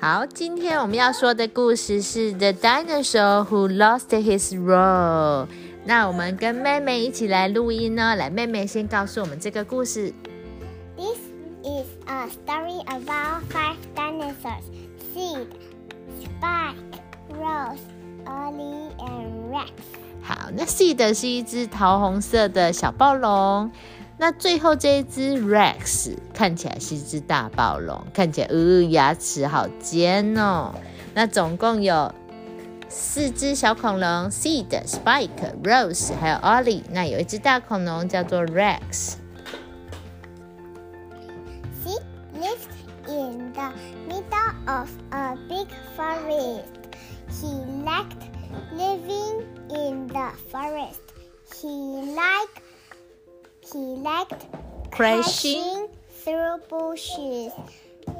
好，今天我们要说的故事是 The Dinosaur Who Lost His Roar。那我们跟妹妹一起来录音呢。来，妹妹先告诉我们这个故事。This is a story about five dinosaurs: Sid, Spike, Rose, Ollie, and Rex. 好，那 Sid 是一只桃红色的小暴龙。那最后这一只 Rex 看起来是一只大暴龙，看起来呃牙齿好尖哦。那总共有四只小恐龙：Seed、Spike、Rose，还有 Ollie。那有一只大恐龙叫做 Rex。Seed lived in the middle of a big forest. He liked living in the forest. He liked Crashing through bushes.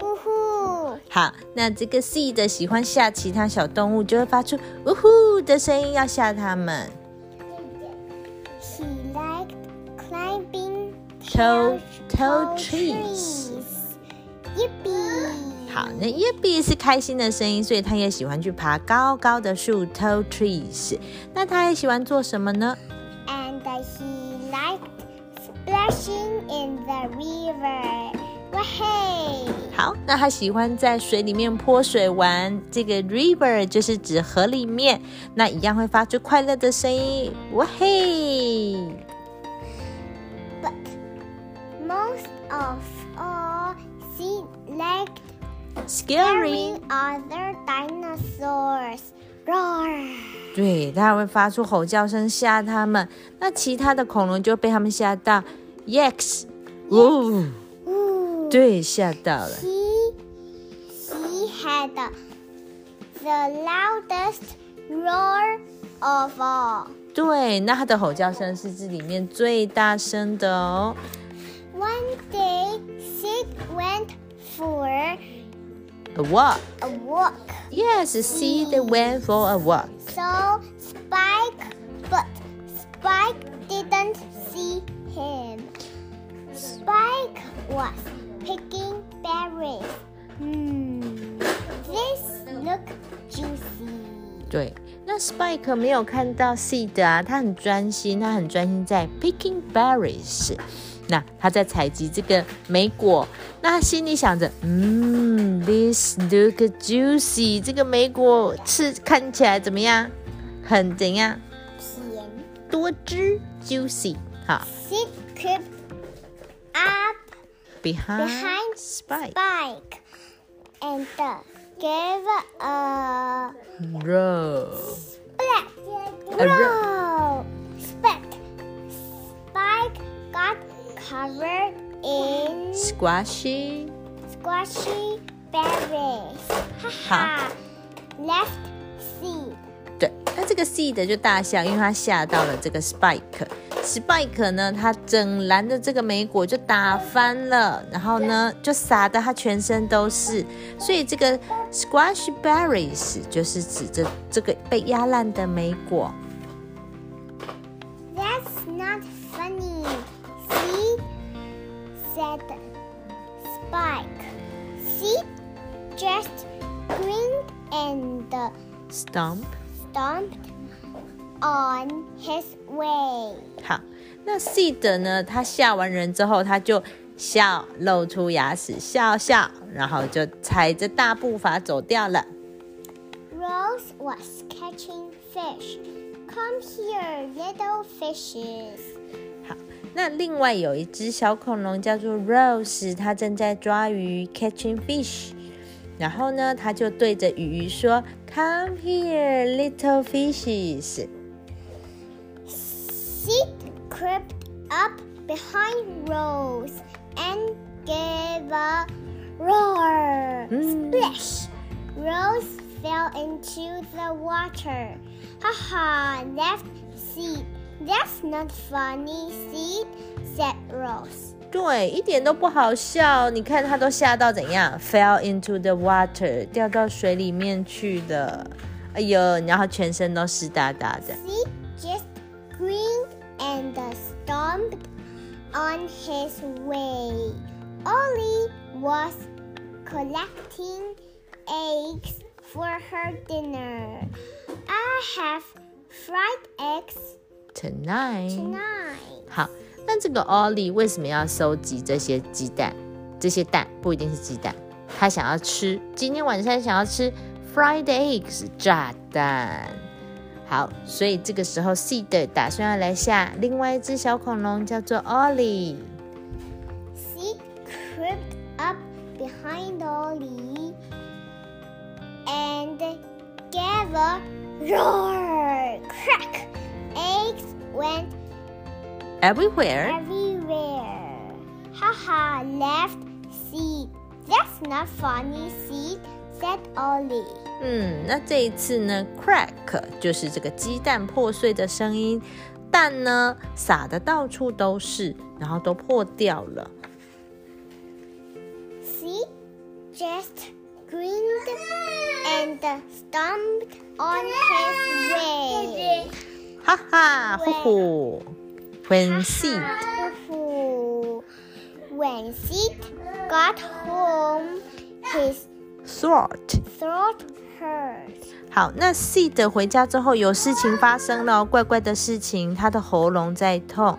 呜呼！好，那这个 Seed 喜欢吓其他小动物，就会发出呜呼的声音，要吓它们。He liked climbing Tall- tall trees. Yippee! 好，那 Yippee 是开心的声音，所以他也喜欢去爬高高的树 tall trees。那他还喜欢做什么呢？And he splashing in the river. Wahey! 好，那它喜欢在水里面泼水玩。这个 river 就是指河里面，那一样会发出快乐的声音，哇嘿！ But most of all, he liked Scary， scaring other dinosaurs. Roar! 对，它会发出吼叫声吓它们。那其他的恐龙就被它们吓到，yes，哦，Ooh. 对，吓到了。He, he had the loudest roar of all. 对，那它的吼叫声是这里面最大声的哦。One day, Sid went for A walk. a walk. Yes, see the went for a walk. So Spike, but Spike didn't see him. Spike was picking berries. Hmm, this look juicy. 对，那 Spike 没有看到 Seed 啊，他很专心，他很专心在 picking berries。 那他在采集这个莓果，那他心里想着，嗯，this look juicy，这个莓果吃看起来怎么样？很怎样？甜。多汁 juicy。好 crept up，behind behind Spike Spike and give a row。A roll. Spike, Spike got covered in Squashy，squashy berries. Haha. Left seed. 对，那这个 seed 就大象，因为它吓到了这个 spike。spike 呢，它整篮的这个莓果就打翻了，然后呢就撒的它全身都是，所以这个 squash berries 就是指着这个被压烂的莓果。said Spike. See? Just grinned and stomp。 stomped on his way. 好，那 seed 呢，它吓完人之后，它就笑，露出牙齿，笑笑，然后就踩着大步伐走掉了。 Rose was catching fish. Come here, little fishes. 好，那另外有一只小恐龙叫做 Rose，它正在抓鱼 （catching fish）。然后呢，它就对着鱼鱼说：“Come here, little fishes。 Sid crept up behind Rose and gave a roar. Mm. Splash! Rose fell into the water. Haha, left Sid. That's not funny, Sid, said Rose. 对，一点都不好笑。你看，它都吓到怎样？Fell into the water，掉到水里面去了。哎呦，然后全身都湿哒哒的。 Sid just grinned and stomped on his way. Ollie was collecting eggs for her dinner. I have fried eggs Tonight， tonight. 好，那这个 Ollie 为什么要收集这些鸡蛋？这些蛋不一定是鸡蛋，他想要吃，今天晚上想要吃 fried eggs 炸蛋。好，所以这个时候 Seed 打算要来下另外一只小恐龙，叫做 Ollie。 Sid crept up behind Ollie and gave a roar. Crack! Eggs went Everywhere， everywhere. Haha, laughed Sid. That's not funny, Sid, said Ollie. 嗯，那这一次呢，crack 就是这个鸡蛋破碎的声音，蛋呢撒的到处都是，然后都破掉了。 Sid just grinned and stomped on his way. 哈哈，呼呼，When seed Woohoo. When Sid got home, his thought， throat hurt. 好，那 seed 回家之后有事情发生了哦，怪怪的事情，他的喉咙在痛。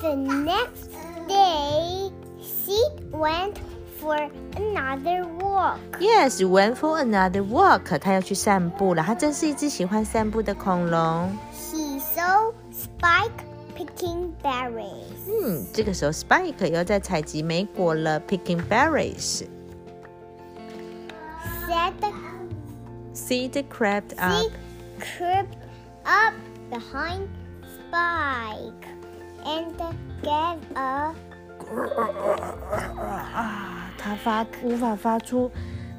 The next day, Sid went for another walk. Yes, went for another walk，他要去散步了。他真是一只喜欢散步的恐龙。 He saw Spike picking berries. 嗯，这个时候 Spike 又在采集莓果了，picking berries。 Said Seed crept up Sid crept up behind Spike and gave a 啊，他发无法发出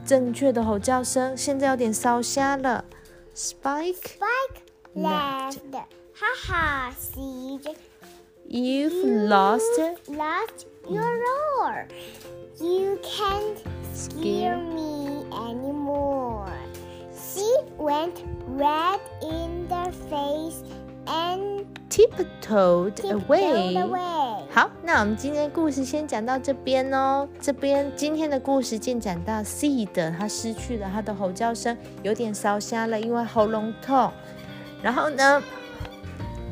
正确的吼叫声，现在有点烧瞎了。Spike, Spike laughed. Ha ha, Sid. you've lost lost your roar. You can't scare Scare. me anymore. Sid went red in the face and tiptoed tiptoed away. away. 好，那我们今天的故事先讲到这边哦。这边今天的故事进展到 Seed，他失去了他的吼叫声，有点烧瞎了，因为喉咙痛。然后呢，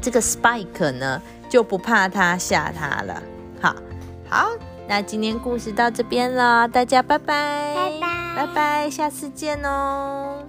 这个 Spike 呢就不怕他吓他了。好，好，那今天故事到这边了，大家拜拜，拜拜拜拜，下次见哦。